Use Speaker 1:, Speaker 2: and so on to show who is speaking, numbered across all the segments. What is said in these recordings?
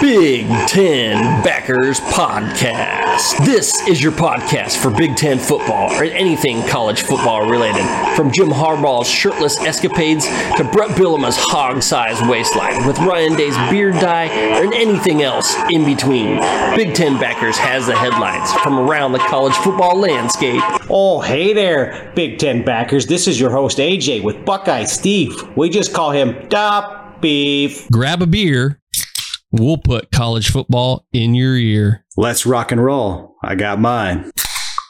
Speaker 1: Big Ten Backers Podcast. This is your podcast for Big Ten football or anything college football related. From Jim Harbaugh's shirtless escapades to Bret Bielema's hog sized waistline with Ryan Day's beard dye and anything else in between. Big Ten Backers has the headlines from around the college football landscape.
Speaker 2: Oh, hey there, Big Ten backers. This is your host AJ with Buckeye Steve. We just call him Top Beef.
Speaker 3: grab a beer. We'll put college football in your ear.
Speaker 2: Let's rock and roll. I got mine.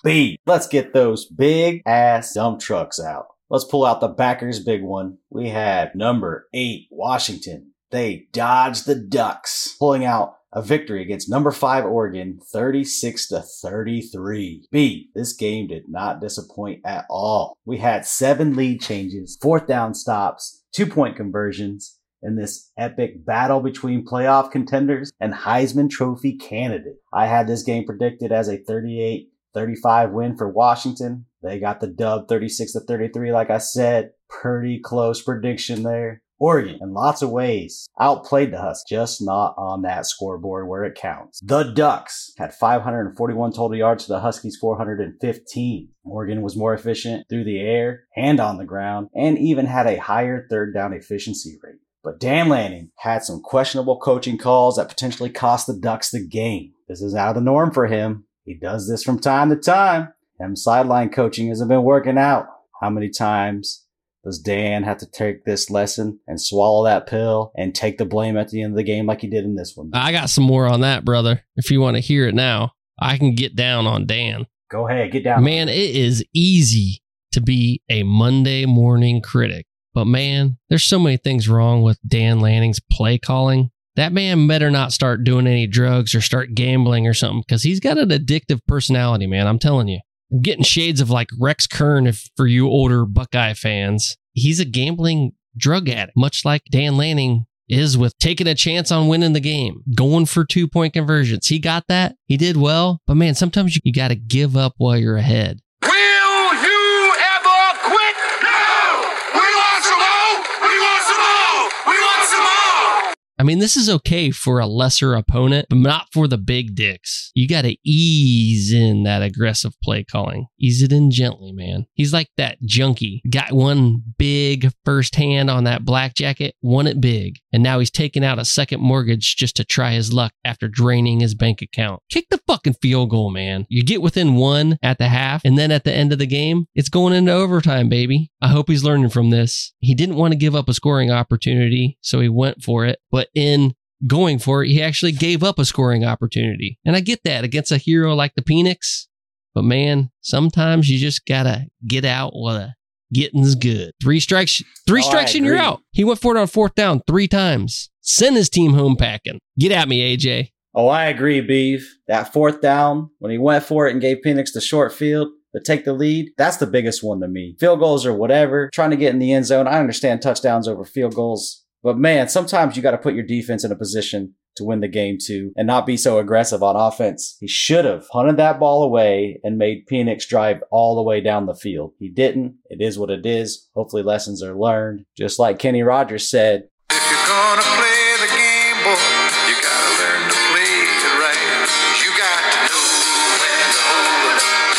Speaker 2: B. Let's get those big ass dump trucks out. Let's pull out the backers big one. We had number eight, Washington. They dodged the Ducks, pulling out a victory against number five Oregon, 36 to 33. B, this game did not disappoint at all. We had seven lead changes, fourth down stops, two point conversions in this epic battle between playoff contenders and Heisman Trophy candidate. I had this game predicted as a 38 35 win for Washington. They got the dub 36 to 33, like I said. Pretty close prediction there. Oregon, in lots of ways, outplayed the Huskies, just not on that scoreboard where it counts. The Ducks had 541 total yards to the Huskies 415. Oregon was more efficient through the air and on the ground, and even had a higher third down efficiency rate. But Dan Lanning had some questionable coaching calls that potentially cost the Ducks the game. This is out of the norm for him. He does this from time to time. And sideline coaching hasn't been working out. How many times does Dan have to take this lesson and swallow that pill and take the blame at the end of the game like he did in this one?
Speaker 3: I got some more on that, brother. If you want to hear it now, I can get down on Dan.
Speaker 2: Go ahead, get down.
Speaker 3: Man, it is easy to be a Monday morning critic. But man, there's so many things wrong with Dan Lanning's play calling. That man better not start doing any drugs or start gambling or something because he's got an addictive personality, man. I'm telling you. I'm getting shades of like Rex Kern if for you older Buckeye fans. He's a gambling drug addict, much like Dan Lanning is with taking a chance on winning the game, going for two point conversions. He got that. He did well. But man, sometimes you, you got to give up while you're ahead.
Speaker 4: Will you ever quit? No! We want some more! We want some more! We want some more!
Speaker 3: I mean, this is okay for a lesser opponent, but not for the big dicks. You got to ease in that aggressive play calling. Ease it in gently, man. He's like that junkie. Got one big first hand on that black jacket, won it big. And now he's taking out a second mortgage just to try his luck after draining his bank account. Kick the fucking field goal, man. You get within one at the half, and then at the end of the game, it's going into overtime, baby. I hope he's learning from this. He didn't want to give up a scoring opportunity, so he went for it. But in going for it, he actually gave up a scoring opportunity. And I get that against a hero like the Penix. But man, sometimes you just gotta get out while the getting's good. Three strikes, three
Speaker 2: Oh,
Speaker 3: strikes and you're out. He went for it on fourth down three times. Send his team home packing. Get at me, AJ.
Speaker 2: Oh, I agree, Beef. That fourth down, when he went for it and gave Penix the short field to take the lead, that's the biggest one to me. Field goals or whatever, trying to get in the end zone. I understand touchdowns over field goals. But man, sometimes you got to put your defense in a position to win the game too and not be so aggressive on offense. He should have punted that ball away and made Penix drive all the way down the field. He didn't. It is what it is. Hopefully lessons are learned. Just like Kenny Rogers said,
Speaker 4: If you're gonna play the game, boy, you gotta learn to play it right. You got to know when to hold up,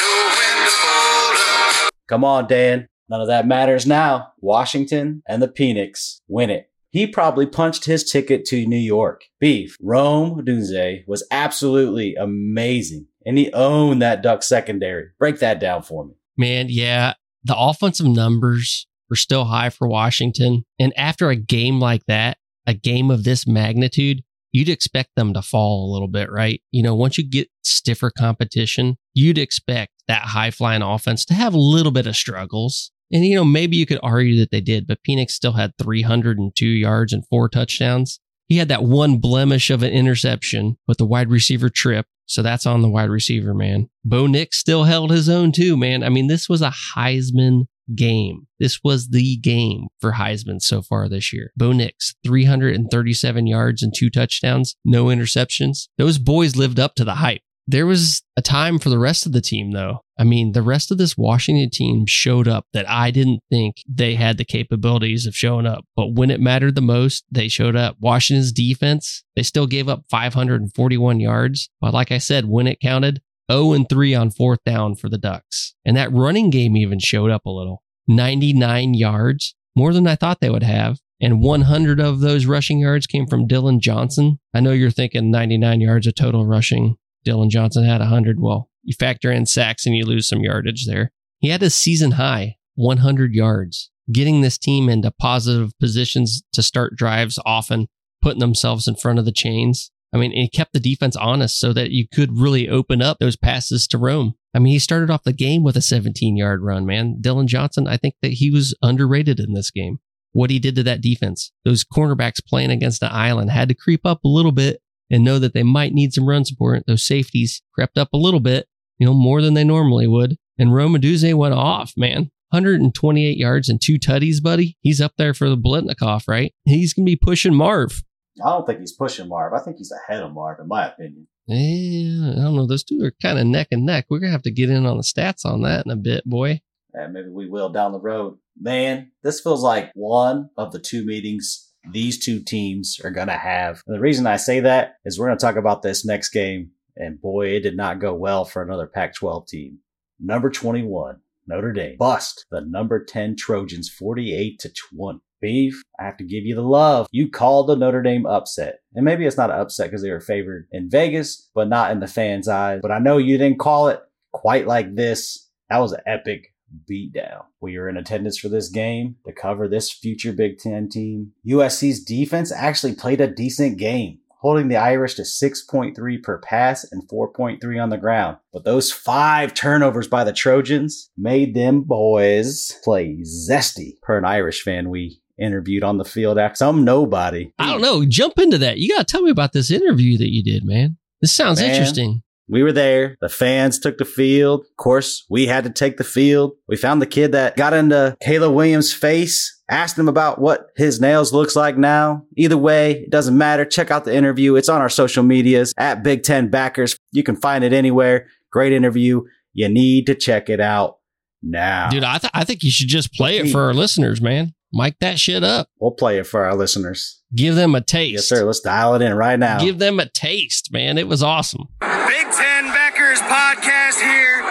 Speaker 4: know when to fold up.
Speaker 2: Come on, Dan. None of that matters now. Washington and the Penix win it. He probably punched his ticket to New York. Beef, Rome Odunze was absolutely amazing. And he owned that Duck secondary. Break that down for me.
Speaker 3: Man, yeah, the offensive numbers were still high for Washington. And after a game like that, a game of this magnitude, you'd expect them to fall a little bit, right? You know, once you get stiffer competition, you'd expect that high flying offense to have a little bit of struggles. And, you know, maybe you could argue that they did, but Penix still had 302 yards and four touchdowns. He had that one blemish of an interception with the wide receiver trip. So that's on the wide receiver, man. Bo Nix still held his own too, man. I mean, this was a Heisman game. This was the game for Heisman so far this year. Bo Nix, 337 yards and two touchdowns, no interceptions. Those boys lived up to the hype. There was a time for the rest of the team, though. I mean, the rest of this Washington team showed up that I didn't think they had the capabilities of showing up. But when it mattered the most, they showed up. Washington's defense, they still gave up 541 yards. But like I said, when it counted, 0 and 3 on fourth down for the Ducks. And that running game even showed up a little 99 yards, more than I thought they would have. And 100 of those rushing yards came from Dillon Johnson. I know you're thinking 99 yards of total rushing. Dillon Johnson had 100. Well, you factor in sacks and you lose some yardage there. He had a season high 100 yards, getting this team into positive positions to start drives often, putting themselves in front of the chains. I mean, it kept the defense honest so that you could really open up those passes to Rome. I mean, he started off the game with a 17 yard run, man. Dillon Johnson, I think that he was underrated in this game. What he did to that defense, those cornerbacks playing against the island had to creep up a little bit and know that they might need some run support. Those safeties crept up a little bit, you know, more than they normally would. And Rome Odunze went off, man. 128 yards and two tutties, buddy. He's up there for the Biletnikoff, right? He's going to be pushing Marv.
Speaker 2: I don't think he's pushing Marv. I think he's ahead of Marv, in my opinion.
Speaker 3: Yeah, I don't know. Those two are kind of neck and neck. We're going to have to get in on the stats on that in a bit, boy.
Speaker 2: And maybe we will down the road. Man, this feels like one of the two meetings these two teams are going to have. And the reason I say that is we're going to talk about this next game. And boy, it did not go well for another Pac 12 team. Number 21, Notre Dame, bust the number 10 Trojans 48 to 20. Beef, I have to give you the love. You called the Notre Dame upset. And maybe it's not an upset because they were favored in Vegas, but not in the fans' eyes. But I know you didn't call it quite like this. That was an epic beatdown. We were in attendance for this game to cover this future Big Ten team. USC's defense actually played a decent game, holding the Irish to 6.3 per pass and 4.3 on the ground. But those five turnovers by the Trojans made them boys play zesty, per an Irish fan we interviewed on the field after some nobody.
Speaker 3: I don't know. Jump into that. You got to tell me about this interview that you did, man. This sounds
Speaker 2: Man.
Speaker 3: interesting.
Speaker 2: We were there. The fans took the field. Of course, we had to take the field. We found the kid that got into Caleb Williams' face, asked him about what his nails looks like now. Either way, it doesn't matter. Check out the interview. It's on our social medias at Big Ten Backers. You can find it anywhere. Great interview. You need to check it out now.
Speaker 3: Dude, I, th- I think you should just play it for our listeners, man. Mic that shit up.
Speaker 2: we'll play it for our listeners.
Speaker 3: Give them a taste.
Speaker 2: Yes, sir. Let's dial it in right now.
Speaker 3: Give them a taste, man. It was awesome.
Speaker 4: Big Ten Backers podcast here.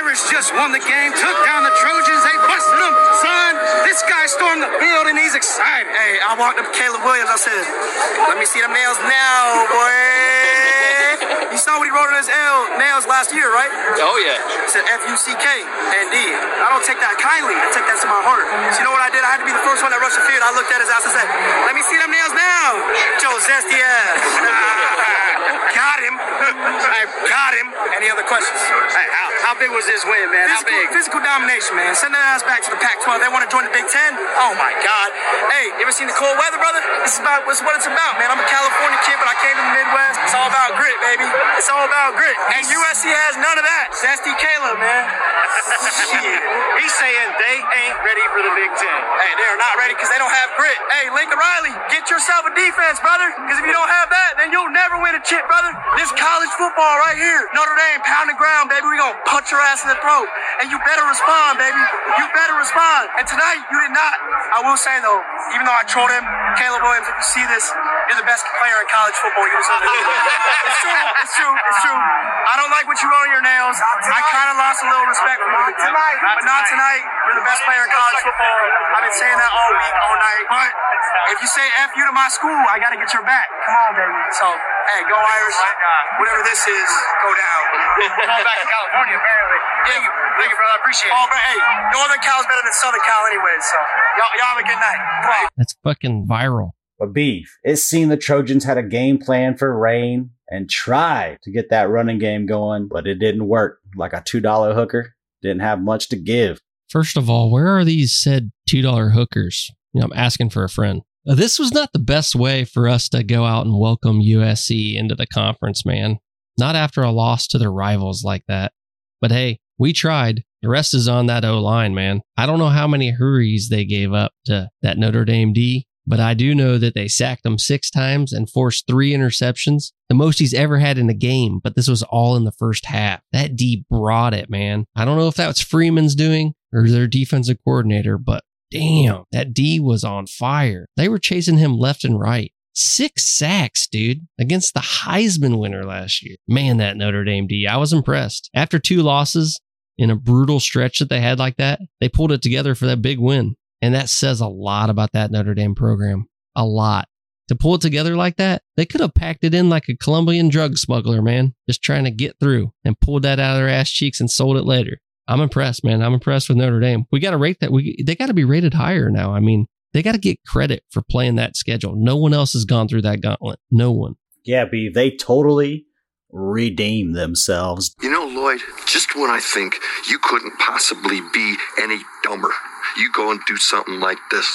Speaker 4: Irish just won the game, took down the Trojans. They busted them, son. This guy stormed the field and he's excited. Hey, I walked up to Caleb Williams. I said, "Let me see them nails now, boy." You saw what he wrote on his L nails last year, right?
Speaker 5: Oh yeah.
Speaker 4: It said F U C K and D. I don't take that kindly. I take that to my heart. So you know what I did? I had to be the first one that rushed the field. I looked at his ass and said, "Let me see them nails now, Joe Zesty ass." got him. I got him. Any other questions? Hey, how, how big was this win, man? Physical, how big? Physical domination, man. Send that ass back to the Pac-12. They want to join the Big Ten. Oh my God. Hey, you ever seen the cold weather, brother? This is about what's what it's about, man. I'm a California kid, but I came to the Midwest. It's all about grit, baby. It's all about grit. And USC has none of that. Zesty Caleb, man. Shit. He's saying they ain't ready for the Big Ten. Hey, they're not ready because they don't have grit. Hey, Lincoln Riley, get yourself a defense, brother. Because if you don't have that, then you'll never win a chip, brother. This college football right here. Notre Dame, pound the ground, baby. We gonna punch your ass in the throat. And you better respond, baby. You better respond. And tonight, you did not. I will say, though, even though I trolled him, Caleb Williams, if you see this, you're the best player in college football. You deserve it. it's true. It's true. It's true. I don't like what you wrote on your nails. I kind of lost a little respect for you. Tonight. But not tonight. You're the best player in college football. I've been saying that all week, all night. But if you say F you to my school, I got to get your back. Come on, baby. So, hey, go Irish. Whatever this is, go down. going back to California, apparently. Thank you. Thank you, brother. I appreciate it. Oh, but hey, Northern Cal is better than Southern Cal anyway, so y'all, y'all have a good night. Come.
Speaker 3: That's fucking viral.
Speaker 2: But beef, it seemed the Trojans had a game plan for rain and tried to get that running game going, but it didn't work. Like a $2 hooker, didn't have much to give.
Speaker 3: First of all, where are these said $2 hookers? You know, I'm asking for a friend. This was not the best way for us to go out and welcome USC into the conference, man. Not after a loss to their rivals like that. But hey, we tried. The rest is on that O line, man. I don't know how many hurries they gave up to that Notre Dame D, but I do know that they sacked him six times and forced three interceptions, the most he's ever had in a game, but this was all in the first half. That D brought it, man. I don't know if that was Freeman's doing or their defensive coordinator, but damn, that D was on fire. They were chasing him left and right. Six sacks, dude, against the Heisman winner last year. Man, that Notre Dame D, I was impressed. After two losses in a brutal stretch that they had like that, they pulled it together for that big win. And that says a lot about that Notre Dame program. A lot. To pull it together like that, they could have packed it in like a Colombian drug smuggler, man, just trying to get through and pulled that out of their ass cheeks and sold it later. I'm impressed, man. I'm impressed with Notre Dame. We got to rate that. We they got to be rated higher now. I mean, they got to get credit for playing that schedule. No one else has gone through that gauntlet. No one.
Speaker 2: Yeah, B, they totally redeem themselves.
Speaker 4: You know, Lloyd, just when I think you couldn't possibly be any dumber, you go and do something like this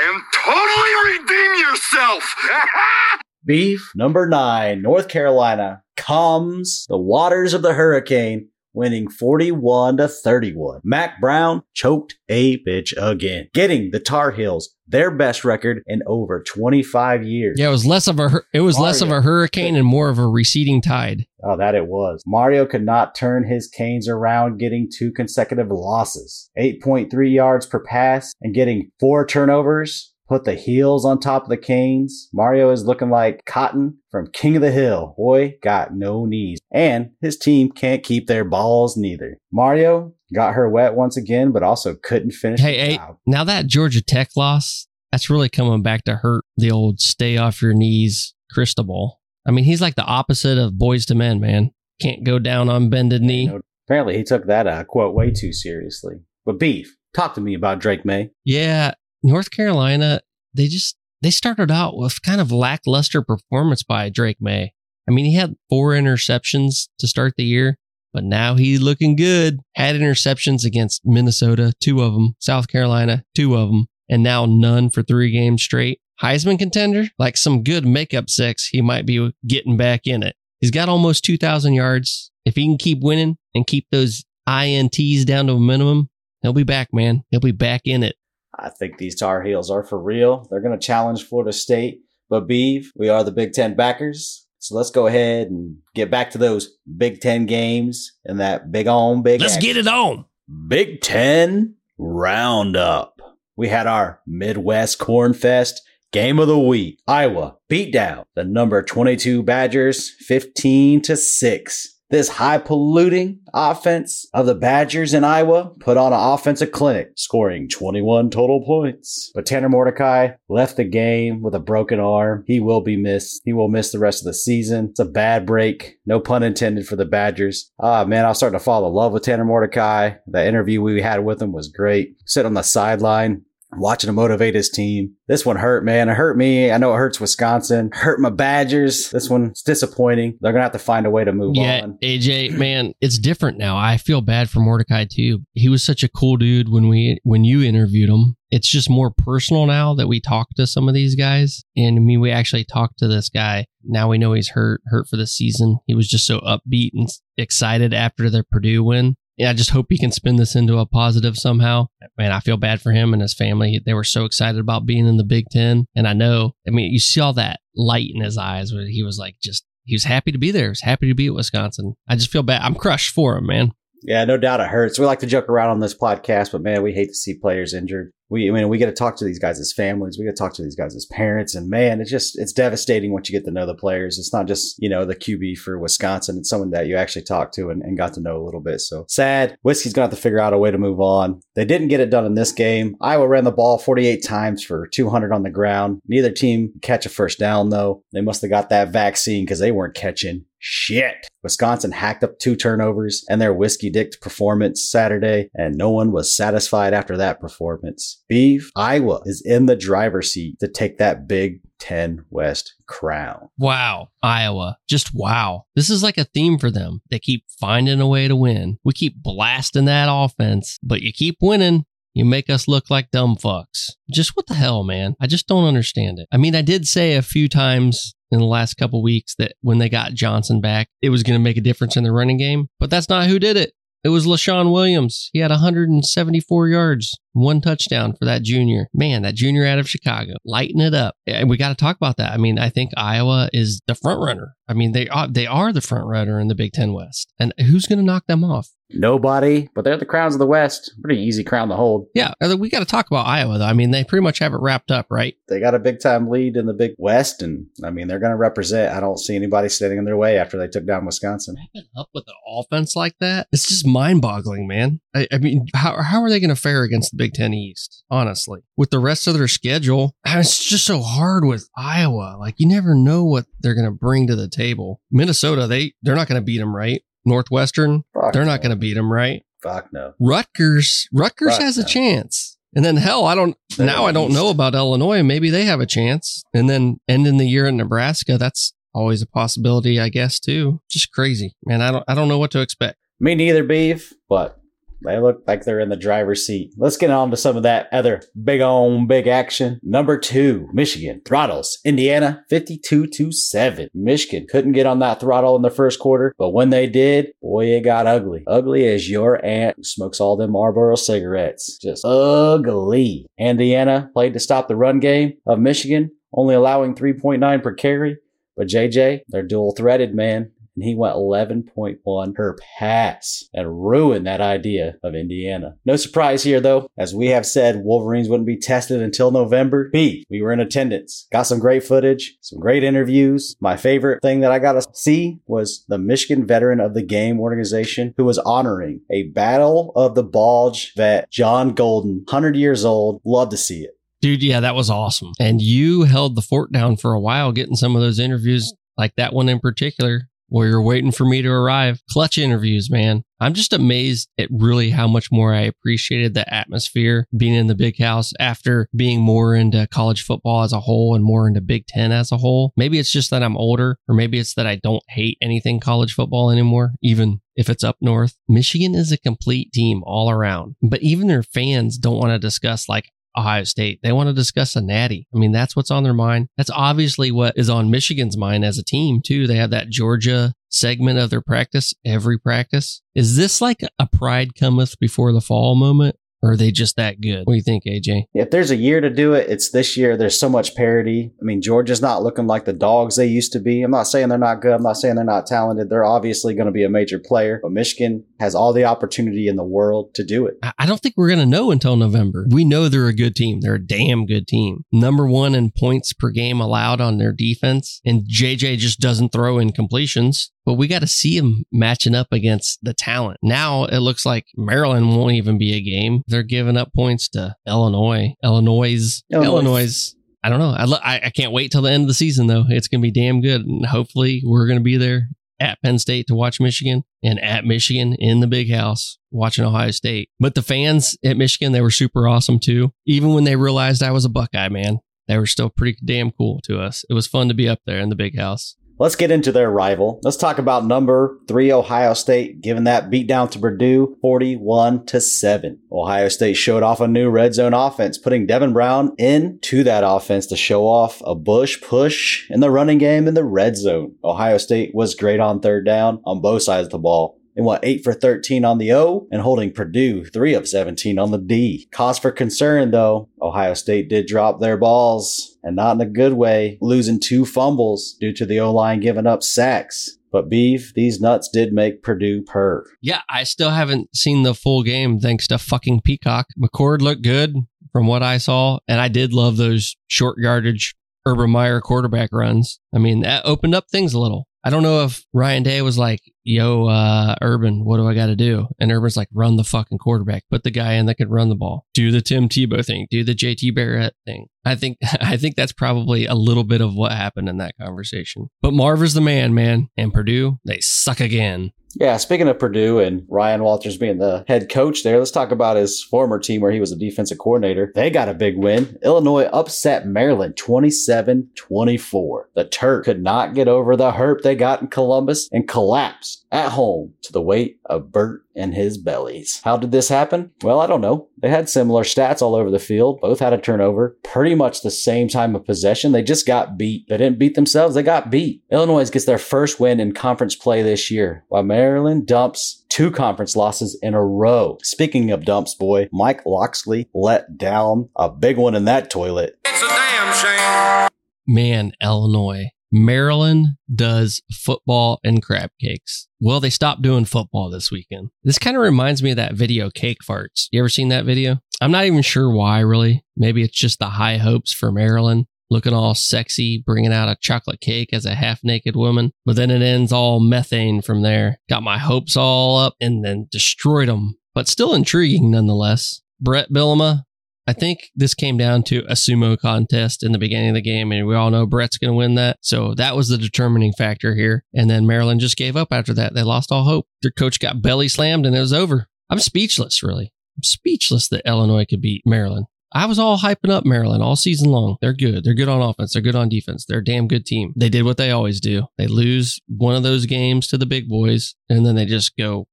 Speaker 4: and totally redeem yourself.
Speaker 2: Beef number nine, North Carolina calms the waters of the hurricane, winning 41 to 31. Mack Brown choked a bitch again, getting the Tar Heels their best record in over 25 years.
Speaker 3: Yeah, it was less of a it was less of a hurricane and more of a receding tide.
Speaker 2: Oh, that it was. Mario could not turn his canes around, getting two consecutive losses. 8.3 yards per pass and getting four turnovers. Put the heels on top of the canes. Mario is looking like Cotton from King of the Hill. Boy, got no knees. And his team can't keep their balls neither. Mario got her wet once again, but also couldn't finish
Speaker 3: Hey, hey, now that Georgia Tech loss, that's really coming back to hurt the old stay off your knees Cristobal. I mean, he's like the opposite of boys to men, man. Can't go down on bended knee.
Speaker 2: Apparently, he took that uh, quote way too seriously. But Beef, talk to me about Drake Maye.
Speaker 3: Yeah, North Carolina, they just they started out with kind of lackluster performance by Drake Maye. I mean, he had four interceptions to start the year, but now he's looking good. Had interceptions against Minnesota, two of them, South Carolina, two of them, and now none for three games straight. Heisman contender, like some good makeup sex, he might be getting back in it. He's got almost 2,000 yards. If he can keep winning and keep those INTs down to a minimum, he'll be back, man. He'll be back in it.
Speaker 2: I think these Tar Heels are for real. They're going to challenge Florida State. But Beeve, we are the Big Ten backers. So let's go ahead and get back to those Big Ten games and that big on big.
Speaker 3: Let's
Speaker 2: action.
Speaker 3: get it on.
Speaker 2: Big Ten Roundup. We had our Midwest Corn Fest game of the week. Iowa beat down the number 22 Badgers 15 to 6. This high polluting offense of the Badgers in Iowa put on an offensive clinic, scoring 21 total points. But Tanner Mordecai left the game with a broken arm. He will be missed. He will miss the rest of the season. It's a bad break. No pun intended for the Badgers. Ah, man, I was starting to fall in love with Tanner Mordecai. The interview we had with him was great. Sit on the sideline, watching him motivate his team. This one hurt, man. It hurt me. I know it hurts Wisconsin. Hurt my Badgers. This one's disappointing. They're gonna have to find a way to move
Speaker 3: Yeah,
Speaker 2: on.
Speaker 3: AJ, man, it's different now. I feel bad for Mordecai too. He was such a cool dude when we when you interviewed him. It's just more personal now that we talk to some of these guys. And I mean, we actually talked to this guy. Now we know he's hurt, hurt for the season. He was just so upbeat and excited after the Purdue win. Yeah, I just hope he can spin this into a positive somehow. Man, I feel bad for him and his family. They were so excited about being in the Big Ten. And I know, I mean, you saw that light in his eyes where he was like, just, he was happy to be there. He was happy to be at Wisconsin. I just feel bad. I'm crushed for him, man.
Speaker 2: Yeah, no doubt it hurts. We like to joke around on this podcast, but man, we hate to see players injured. We, I mean, we get to talk to these guys as families. We get to talk to these guys as parents, and man, it's just it's devastating once you get to know the players. It's not just you know the QB for Wisconsin; it's someone that you actually talked to and, and got to know a little bit. So sad. Whiskey's gonna have to figure out a way to move on. They didn't get it done in this game. Iowa ran the ball 48 times for 200 on the ground. Neither team catch a first down though. They must have got that vaccine because they weren't catching shit. Wisconsin hacked up two turnovers and their whiskey dicked performance Saturday, and no one was satisfied after that performance. Beef, Iowa is in the driver's seat to take that Big Ten West crown.
Speaker 3: Wow. Iowa. Just wow. This is like a theme for them. They keep finding a way to win. We keep blasting that offense, but you keep winning. You make us look like dumb fucks. Just what the hell, man? I just don't understand it. I mean, I did say a few times in the last couple weeks that when they got Johnson back, it was going to make a difference in the running game, but that's not who did it. It was Leshon Williams. He had 174 yards, one touchdown for that junior. Man, that junior out of Chicago, lighting it up. And we got to talk about that. I mean, I think Iowa is the front runner. I mean, they are they are the front runner in the Big Ten West. And who's going to knock them off?
Speaker 2: Nobody, but they're the crowns of the West. Pretty easy crown to hold.
Speaker 3: Yeah, we got to talk about Iowa though. I mean, they pretty much have it wrapped up, right?
Speaker 2: They got a big time lead in the Big West, and I mean, they're going to represent. I don't see anybody standing in their way after they took down Wisconsin.
Speaker 3: Wrapping up with an offense like that, it's just mind boggling, man. I, I mean, how how are they going to fare against the Big Ten East? Honestly, with the rest of their schedule, it's just so hard with Iowa. Like you never know what they're going to bring to the table. Minnesota, they they're not going to beat them, right? Northwestern,
Speaker 2: Fuck
Speaker 3: they're not
Speaker 2: no.
Speaker 3: going to beat them, right?
Speaker 2: Fuck no.
Speaker 3: Rutgers, Rutgers
Speaker 2: Right,
Speaker 3: has a chance. And then hell, I don't
Speaker 2: They're
Speaker 3: now I don't know about Illinois. Maybe they have a chance. And then ending the year in Nebraska, that's always a possibility, I guess, too. Just crazy. Man, I don't I don't know what to expect.
Speaker 2: Me neither, beef, but they look like they're in the driver's seat. Let's get on to some of that other big on big action. Number two, Michigan throttles Indiana 52 to 7. Michigan couldn't get on that throttle in the first quarter, but when they did, boy, it got ugly. Ugly as your aunt who smokes all them Marlboro cigarettes. Just ugly. Indiana played to stop the run game of Michigan, only allowing 3.9 per carry. But JJ, they're dual threaded, man and he went 11.1 per pass and ruined that idea of Indiana. No surprise here though, as we have said, Wolverines wouldn't be tested until November. B, we were in attendance, got some great footage, some great interviews. My favorite thing that I got to see was the Michigan Veteran of the Game organization who was honoring a Battle of the Bulge vet, John Golden, 100 years old. Love to see it.
Speaker 3: Dude, yeah, that was awesome. And you held the fort down for a while getting some of those interviews, like that one in particular, where you're waiting for me to arrive. Clutch interviews, man. I'm just amazed at really how much more I appreciated the atmosphere being in the big house after being more into college football as a whole and more into Big Ten as a whole. Maybe it's just that I'm older, or maybe it's that I don't hate anything college football anymore, even if it's up north. Michigan is a complete team all around, but even their fans don't want to discuss like Ohio State. They want to discuss a natty. I mean, that's what's on their mind. That's obviously what is on Michigan's mind as a team, too. They have that Georgia segment of their practice every practice. Is this like a pride cometh before the fall moment? Or are they just that good? What do you think, AJ?
Speaker 2: If there's a year to do it, it's this year. There's so much parity. I mean, Georgia's not looking like the dogs they used to be. I'm not saying they're not good. I'm not saying they're not talented. They're obviously going to be a major player, but Michigan has all the opportunity in the world to do it.
Speaker 3: I I don't think we're going to know until November. We know they're a good team. They're a damn good team. Number one in points per game allowed on their defense. And JJ just doesn't throw in completions. But we got to see him matching up against the talent. Now it looks like Maryland won't even be a game. They're giving up points to Illinois. Illinois.
Speaker 2: Illinois.
Speaker 3: Illinois. I don't know. I, I, I can't wait till the end of the season, though. It's going to be damn good. And hopefully we're going to be there at Penn State to watch Michigan and at Michigan in the big house watching Ohio State. But the fans at Michigan, they were super awesome too. Even when they realized I was a Buckeye, man, they were still pretty damn cool to us. It was fun to be up there in the big house.
Speaker 2: Let's get into their rival. Let's talk about number three Ohio State giving that beat down to Purdue 41 to 7. Ohio State showed off a new red zone offense, putting Devin Brown into that offense to show off a bush push in the running game in the red zone. Ohio State was great on third down on both sides of the ball. They went 8 for 13 on the O and holding Purdue 3 of 17 on the D. Cause for concern though, Ohio State did drop their balls and not in a good way, losing two fumbles due to the O line giving up sacks. But beef, these nuts did make Purdue purr.
Speaker 3: Yeah, I still haven't seen the full game thanks to fucking Peacock. McCord looked good from what I saw, and I did love those short yardage Urban Meyer quarterback runs. I mean, that opened up things a little. I don't know if Ryan Day was like, yo, uh, Urban, what do I got to do? And Urban's like, run the fucking quarterback. Put the guy in that can run the ball. Do the Tim Tebow thing. Do the JT Barrett thing. I think, I think that's probably a little bit of what happened in that conversation. But Marv is the man, man. And Purdue, they suck again.
Speaker 2: Yeah, speaking of Purdue and Ryan Walters being the head coach there, let's talk about his former team where he was a defensive coordinator. They got a big win. Illinois upset Maryland 27 24. The Turk could not get over the hurt they got in Columbus and collapsed at home to the weight of Bert and his bellies. How did this happen? Well, I don't know. They had similar stats all over the field. Both had a turnover. Pretty much the same time of possession. They just got beat. They didn't beat themselves. They got beat. Illinois gets their first win in conference play this year, while Maryland dumps two conference losses in a row. Speaking of dumps, boy, Mike Locksley let down a big one in that toilet.
Speaker 4: It's a damn shame.
Speaker 3: Man, Illinois. Maryland does football and crab cakes. Well, they stopped doing football this weekend. This kind of reminds me of that video Cake Farts. You ever seen that video? I'm not even sure why, really. Maybe it's just the high hopes for Maryland, looking all sexy, bringing out a chocolate cake as a half naked woman. But then it ends all methane from there. Got my hopes all up and then destroyed them. But still intriguing nonetheless. Bret Bielema, I think this came down to a sumo contest in the beginning of the game, and we all know Brett's going to win that. So that was the determining factor here. And then Maryland just gave up after that. They lost all hope. Their coach got belly slammed, and it was over. I'm speechless, really. I'm speechless that Illinois could beat Maryland. I was all hyping up Maryland all season long. They're good. They're good on offense. They're good on defense. They're a damn good team. They did what they always do. They lose one of those games to the big boys, and then they just go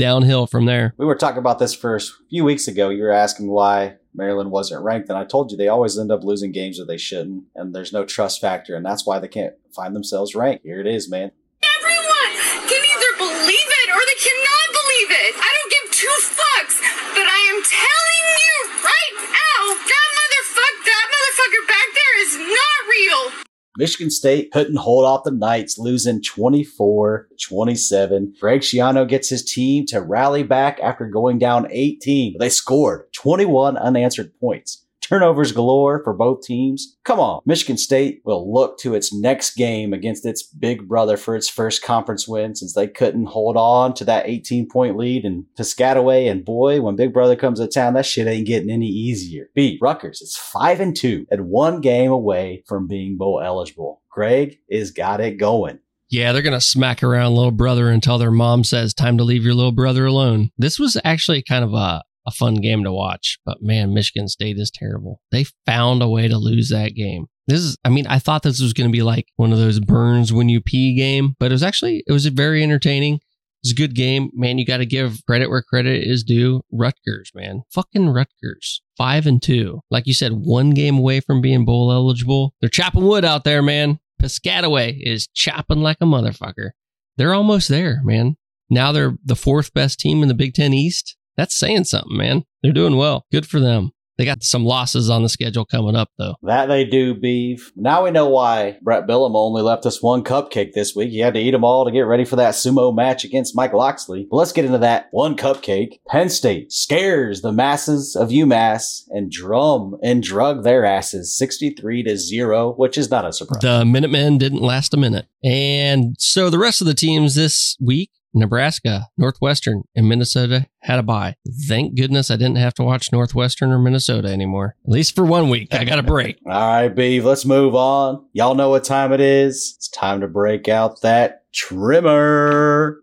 Speaker 3: downhill from there.
Speaker 2: We were talking about this for a few weeks ago. You were asking why Maryland wasn't ranked, and I told you they always end up losing games that they shouldn't, and there's no trust factor, and that's why they can't find themselves ranked. Here it is, man.
Speaker 5: Everyone can either believe it or they cannot believe it. I don't give two fucks, but I am telling you right now, that motherfucker, that motherfucker back there is not real.
Speaker 2: Michigan State couldn't hold off the Knights, losing 24 27. Greg Schiano gets his team to rally back after going down 18. They scored 21 unanswered points. Turnovers galore for both teams. Come on. Michigan State will look to its next game against its big brother for its first conference win since they couldn't hold on to that 18 point lead in Piscataway. And boy, when big brother comes to town, that shit ain't getting any easier. B. Rutgers is 5 and 2 and one game away from being bowl eligible. Greg is got it going.
Speaker 3: Yeah, they're going to smack around little brother until their mom says, time to leave your little brother alone. This was actually kind of a, a fun game to watch, but man, Michigan State is terrible. They found a way to lose that game. This is, I mean, I thought this was going to be like one of those burns when you pee game, but it was actually, it was very entertaining. It was a good game. Man, you got to give credit where credit is due. Rutgers, man. Fucking Rutgers. Five and two. Like you said, one game away from being bowl eligible. They're chopping wood out there, man. Piscataway is chopping like a motherfucker. They're almost there, man. Now they're the fourth best team in the Big Ten East. That's saying something, man. They're doing well. Good for them. They got some losses on the schedule coming up, though.
Speaker 2: That they do, Beef. Now we know why Brett Billum only left us one cupcake this week. He had to eat them all to get ready for that sumo match against Mike Locksley. But let's get into that one cupcake. Penn State scares the masses of UMass and drum and drug their asses 63 to 0, which is not a surprise.
Speaker 3: The Minutemen didn't last a minute. And so the rest of the teams this week Nebraska, Northwestern, and Minnesota had a bye. Thank goodness I didn't have to watch Northwestern or Minnesota anymore. At least for one week. I got a break.
Speaker 2: All right, Beef, let's move on. Y'all know what time it is. It's time to break out that trimmer.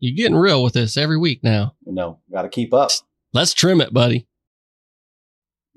Speaker 3: You're getting real with this every week now.
Speaker 2: No, gotta keep up.
Speaker 3: Let's trim it, buddy.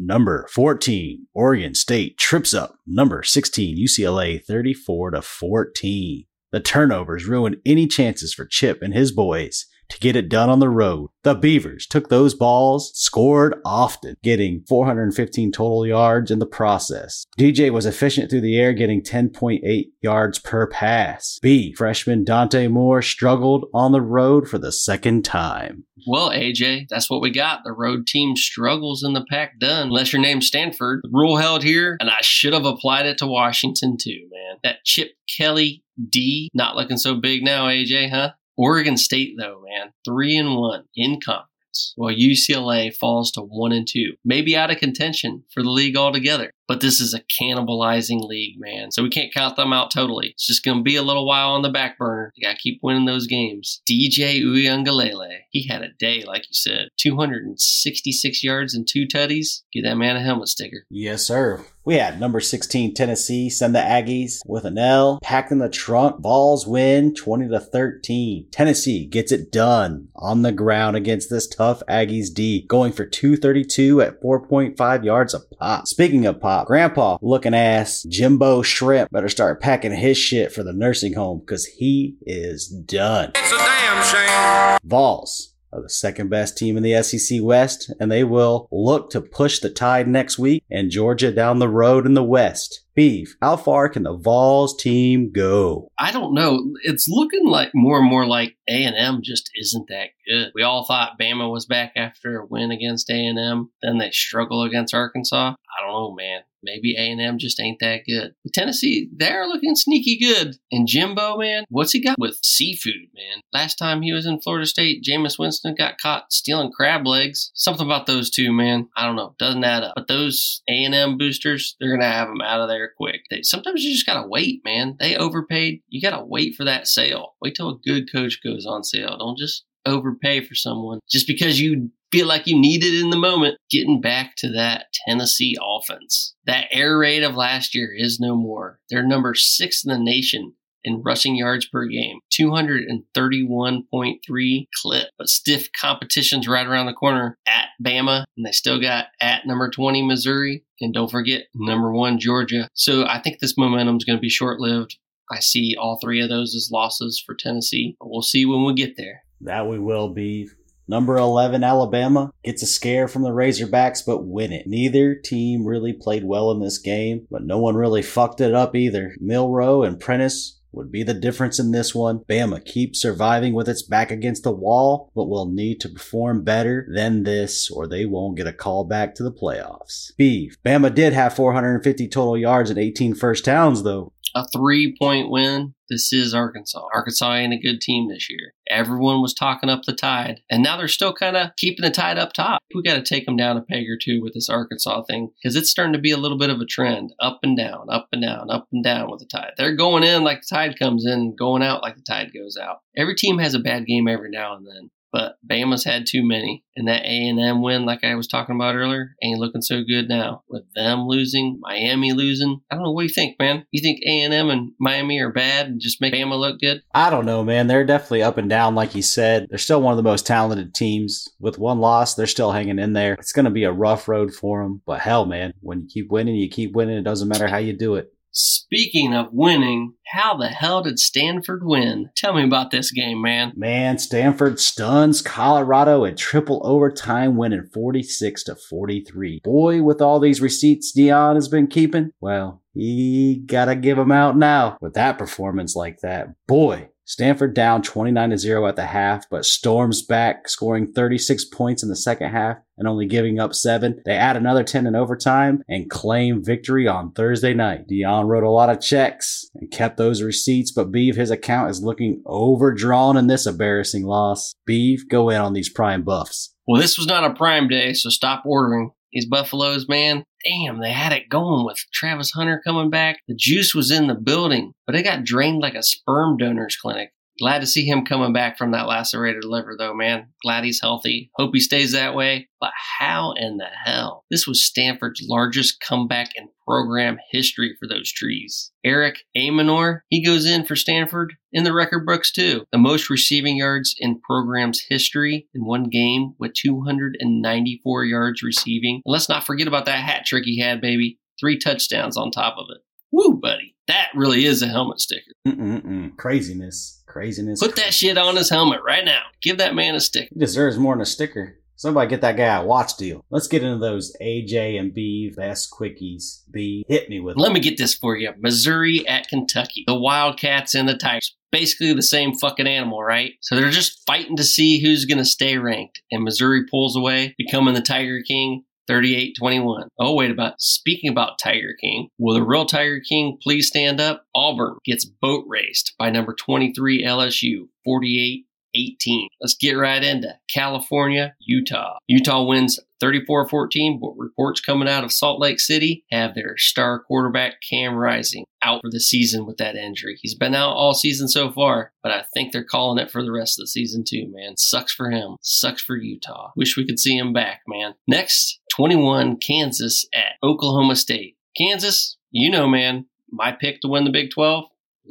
Speaker 2: Number 14, Oregon State trips up. Number 16, UCLA 34 to 14. The turnovers ruined any chances for Chip and his boys to get it done on the road. The Beavers took those balls, scored often, getting 415 total yards in the process. DJ was efficient through the air, getting 10.8 yards per pass. B. Freshman Dante Moore struggled on the road for the second time.
Speaker 3: Well, AJ, that's what we got. The road team struggles in the pack done, unless your name's Stanford. The rule held here, and I should have applied it to Washington too, man. That Chip Kelly D not looking so big now, AJ, huh? Oregon State, though, man, three and one in conference, while UCLA falls to one and two, maybe out of contention for the league altogether. But this is a cannibalizing league, man. So we can't count them out totally. It's just going to be a little while on the back burner. You got to keep winning those games. DJ Uiagalelei, he had a day, like you said, 266 yards and two tutties. Give that man a helmet sticker.
Speaker 2: Yes, sir. We had number 16 Tennessee send the Aggies with an L, packed in the trunk. Vols win 20 to 13. Tennessee gets it done on the ground against this tough Aggies D, going for 232 at 4.5 yards a pop. Speaking of pop, Grandpa looking ass Jimbo Shrimp better start packing his shit for the nursing home because he is done.
Speaker 4: It's a damn shame.
Speaker 2: Vols are the second best team in the SEC West, and they will look to push the tide next week and Georgia down the road in the West. Beef, how far can the Vols team go?
Speaker 3: I don't know. It's looking like more and more like A and M just isn't that good. We all thought Bama was back after a win against A and M. Then they struggle against Arkansas. I don't know, man. Maybe A and M just ain't that good. But Tennessee, they're looking sneaky good. And Jimbo, man, what's he got with seafood, man? Last time he was in Florida State, Jameis Winston got caught stealing crab legs. Something about those two, man. I don't know. Doesn't add up. But those A and M boosters, they're gonna have them out of there quick. They, sometimes you just gotta wait, man. They overpaid. You gotta wait for that sale. Wait till a good coach goes on sale. Don't just overpay for someone just because you feel like you need it in the moment. Getting back to that Tennessee offense. That air raid of last year is no more. They're number six in the nation in rushing yards per game, 231.3 clip. But stiff competition's right around the corner at Bama, and they still got at number 20 Missouri, and don't forget number one Georgia. So I think this momentum's going to be short lived. I see all three of those as losses for Tennessee, we'll see when we get there.
Speaker 2: That we will be. Number 11, Alabama, gets a scare from the Razorbacks, but win it. Neither team really played well in this game, but no one really fucked it up either. Milroe and Prentice would be the difference in this one. Bama keeps surviving with its back against the wall, but will need to perform better than this or they won't get a call back to the playoffs. Beef. Bama did have 450 total yards and 18 first downs though.
Speaker 3: A three point win. This is Arkansas. Arkansas ain't a good team this year. Everyone was talking up the tide, and now they're still kind of keeping the tide up top. We got to take them down a peg or two with this Arkansas thing because it's starting to be a little bit of a trend up and down, up and down, up and down with the tide. They're going in like the tide comes in, going out like the tide goes out. Every team has a bad game every now and then but Bama's had too many. And that A&M win, like I was talking about earlier, ain't looking so good now. With them losing, Miami losing. I don't know. What you think, man? You think A&M and Miami are bad and just make Bama look good?
Speaker 2: I don't know, man. They're definitely up and down, like you said. They're still one of the most talented teams. With one loss, they're still hanging in there. It's going to be a rough road for them. But hell, man, when you keep winning, you keep winning. It doesn't matter how you do it.
Speaker 3: Speaking of winning, how the hell did Stanford win? Tell me about this game, man.
Speaker 2: Man, Stanford stuns Colorado in triple overtime, winning 46 to 43. Boy, with all these receipts Deion has been keeping, well, he gotta give them out now. With that performance like that, boy, Stanford down 29 to 0 at the half, but storms back, scoring 36 points in the second half and only giving up seven. They add another 10 in overtime and claim victory on Thursday night. Deion wrote a lot of checks and kept those receipts, but Beeve, his account is looking overdrawn in this embarrassing loss. Beeve, go in on these prime buffs.
Speaker 3: Well, this was not a prime day, so stop ordering. These Buffaloes, man, damn, they had it going with Travis Hunter coming back. The juice was in the building, but it got drained like a sperm donor's clinic. Glad to see him coming back from that lacerated liver, though, man. Glad he's healthy. Hope he stays that way. But how in the hell? This was Stanford's largest comeback in program history for those trees. Elic Ayomanor, he goes in for Stanford in the record books too. The most receiving yards in program's history in one game with 294 yards receiving. And let's not forget about that hat trick he had, baby. Three touchdowns on top of it. Woo, buddy. That really is a helmet sticker.
Speaker 2: Mm-mm-mm. Craziness. Craziness.
Speaker 3: Put that shit on his helmet right now. Give that man a sticker.
Speaker 2: He deserves more than a sticker. Somebody get that guy a watch deal. Let's get into those AJ and B best quickies. B, hit me with
Speaker 3: Let me get this for you. Missouri at Kentucky. The Wildcats and the Tigers. Basically the same fucking animal, right? So they're just fighting to see who's going to stay ranked. And Missouri pulls away, becoming the Tiger King. 38 21. Oh, wait about speaking about Tiger King. Will the real Tiger King please stand up? Auburn gets boat raced by number 23 LSU 48 18. Let's get right into California, Utah. Utah wins 34 14, but reports coming out of Salt Lake City have their star quarterback Cam Rising out for the season with that injury. He's been out all season so far, but I think they're calling it for the rest of the season too, man. Sucks for him. Sucks for Utah. Wish we could see him back, man. Next, 21 Kansas at Oklahoma State. Kansas, you know, man, my pick to win the Big 12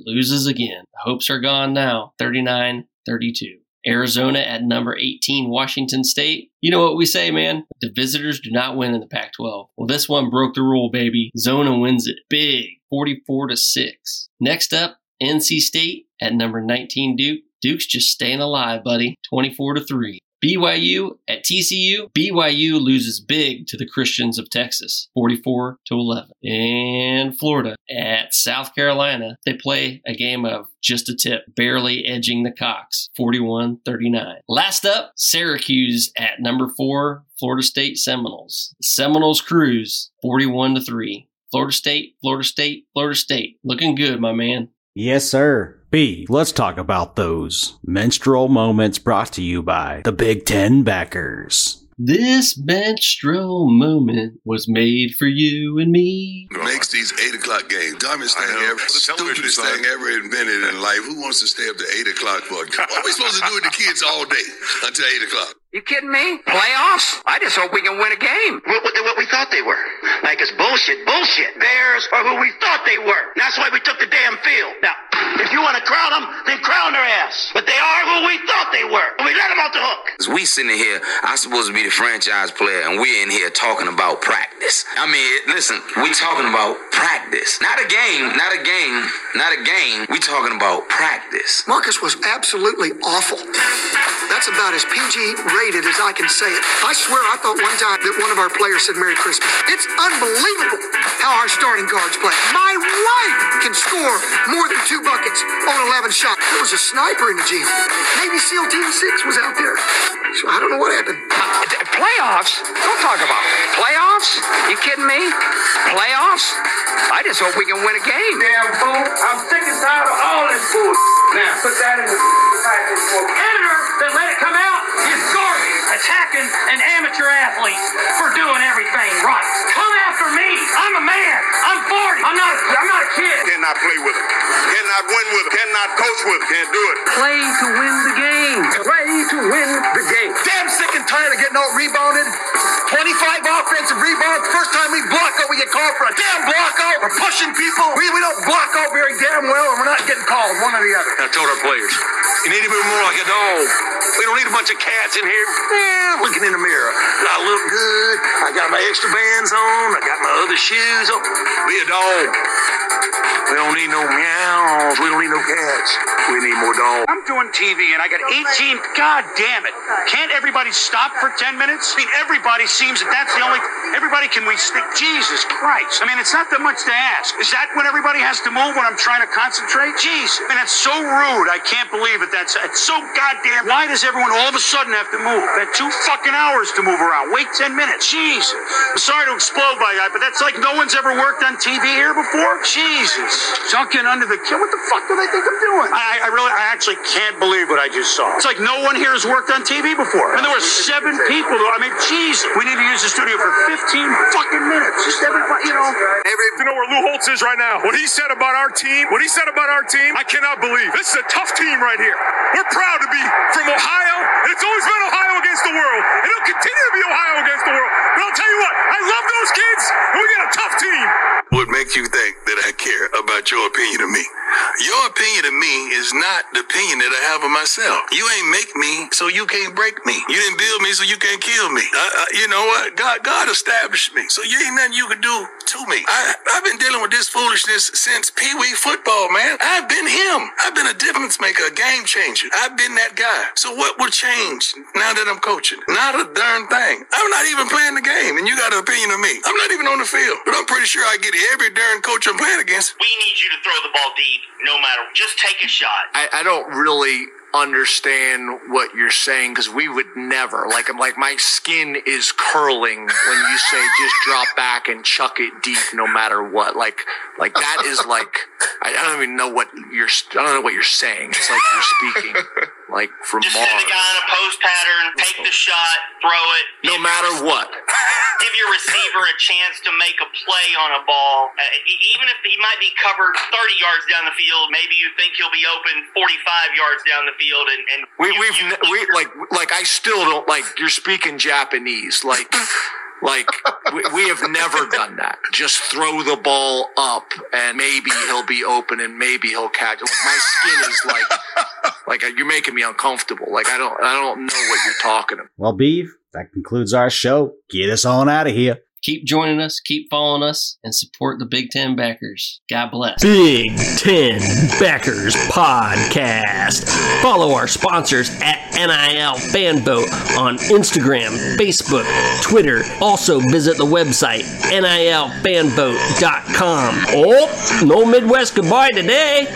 Speaker 3: loses again. Hopes are gone now. 39 32. Arizona at number 18, Washington State. You know what we say, man? The visitors do not win in the Pac 12. Well, this one broke the rule, baby. Zona wins it big, 44 to 6. Next up, NC State at number 19, Duke. Duke's just staying alive, buddy, 24 to 3. BYU at TCU. BYU loses big to the Christians of Texas, 44 to 11. And Florida at South Carolina. They play a game of just a tip, barely edging the Cox, 41 39. Last up, Syracuse at number four, Florida State Seminoles. Seminoles cruise, 41 to 3. Florida State, Florida State, Florida State. Looking good, my man.
Speaker 2: Yes, sir. B, let's talk about those menstrual moments brought to you by the Big Ten backers.
Speaker 3: This menstrual moment was made for you and me.
Speaker 6: Makes these eight o'clock games. Dumbest
Speaker 7: I
Speaker 6: thing ever.
Speaker 7: The
Speaker 6: Stupidest
Speaker 7: side.
Speaker 6: thing ever invented in life. Who wants to stay up to eight o'clock for? What are we supposed to do with the kids all day until eight o'clock?
Speaker 8: You kidding me? Playoffs? I just hope we can win a game.
Speaker 9: What, what, what we thought they were. Like it's bullshit, bullshit. Bears are who we thought they were. That's why we took the damn field. Now, if you want to crown them, then crown their ass. But they are who we thought they were. And We let them off the hook.
Speaker 8: As we sitting here, I'm supposed to be the franchise player, and we're in here talking about practice. I mean, listen, we talking about practice. Not a game, not a game, not a game. We talking about practice.
Speaker 9: Marcus was absolutely awful. That's about as PG rated as I can say it. I swear I thought one time that one of our players said Merry Christmas. It's unbelievable how our starting guards play. My wife can score more than two buckets on 11 shots. There was a sniper in the gym. Navy SEAL Team 6 was out there. So I don't know what happened.
Speaker 8: Uh, playoffs? Don't talk about playoffs. You kidding me? Playoffs? I just hope we can win a game.
Speaker 10: damn fool. I'm sick and tired of all this bull. Now, put that in the package for. Editor that let it come out is garbage. Attacking an amateur athlete for doing everything right. Come after me. I'm a man. I'm 40. I'm not. I'm not a kid.
Speaker 7: Cannot play with him. Cannot win with him. Cannot coach with him. Can't do it.
Speaker 8: Play to win the game.
Speaker 9: Play to win the game. Damn sick and tired of getting out rebounded. 25 offensive rebounds. First time we block out, we get called for a damn block out. We're pushing people. We, we don't block out very damn well, and we're not getting called, one or the other.
Speaker 7: I told our players, you need to be more like a dog. We don't need a bunch of cats in here. Looking in the mirror. I look good. I got my extra bands on. I got my other shoes on. Be a dog. We don't need no meows. We don't need no cats. We need more dogs.
Speaker 10: I'm doing TV and I got 18. God damn it! Can't everybody stop for 10 minutes? I mean, everybody seems that that's the only. Everybody can we stick? Jesus Christ! I mean, it's not that much to ask. Is that when everybody has to move when I'm trying to concentrate? Jeez, I mean, so rude. I can't believe it. That's it's so goddamn. Why does everyone all of a sudden have to move? Had two fucking hours to move around. Wait 10 minutes. Jesus. I'm sorry to explode my guy, but that's like no one's ever worked on TV here before. Jesus. Junking under the kid. What the fuck do they think I'm doing? I, I really, I actually can't believe what I just saw. It's like no one here has worked on TV before. And there were seven people. I mean, Jesus. We need to use the studio for 15 fucking minutes. Just everybody, you know.
Speaker 7: Everybody, you know where Lou Holtz is right now. What he said about our team, what he said about our team, I cannot believe. This is a tough team right here. We're proud to be from Ohio, and it's always been Ohio against the world, and it'll continue to be Ohio against the world. But I'll tell you what, I love those kids, and we got a tough team.
Speaker 6: Makes you think that I care about your opinion of me? Your opinion of me is not the opinion that I have of myself. You ain't make me, so you can't break me. You didn't build me, so you can't kill me. I, I, you know what? God, God established me, so you ain't nothing you can do to me. I, I've been dealing with this foolishness since Pee Wee football, man. I've been him. I've been a difference maker, a game changer. I've been that guy. So what will change now that I'm coaching? Not a darn thing. I'm not even playing the game, and you got an opinion of me. I'm not even on the field, but I'm pretty sure I get every darn coach I'm playing against.
Speaker 9: We need you to throw the ball deep, no matter. Just take a shot.
Speaker 11: I, I don't really understand what you're saying because we would never like I'm like my skin is curling when you say just drop back and chuck it deep no matter what. Like like that is like I, don't even know what you're I don't know what you're saying. It's like you're speaking like from
Speaker 9: Just send the
Speaker 11: Mars
Speaker 9: guy in a post pattern, take the shot, throw it.
Speaker 11: no matter what
Speaker 9: Give your receiver a chance to make a play on a ball. Uh, even if he might be covered 30 yards down the field, maybe you think he'll be open 45 yards down the field. And, and
Speaker 11: we
Speaker 9: you-
Speaker 11: we've
Speaker 9: you-
Speaker 11: we like like I still don't like you're speaking Japanese like like we, we have never done that just throw the ball up and maybe he'll be open and maybe he'll catch like, my skin is like like you're making me uncomfortable like I don't I don't know what you're talking about
Speaker 2: Well, Beve, that concludes our show. Get us on out of here.
Speaker 12: Keep joining us, keep following us, and support the Big Ten backers. God bless.
Speaker 3: Big Ten Backers Podcast. Follow our sponsors at NIL Fanvote on Instagram, Facebook, Twitter. Also visit the website nilfanvote.com. Oh, no Midwest goodbye today.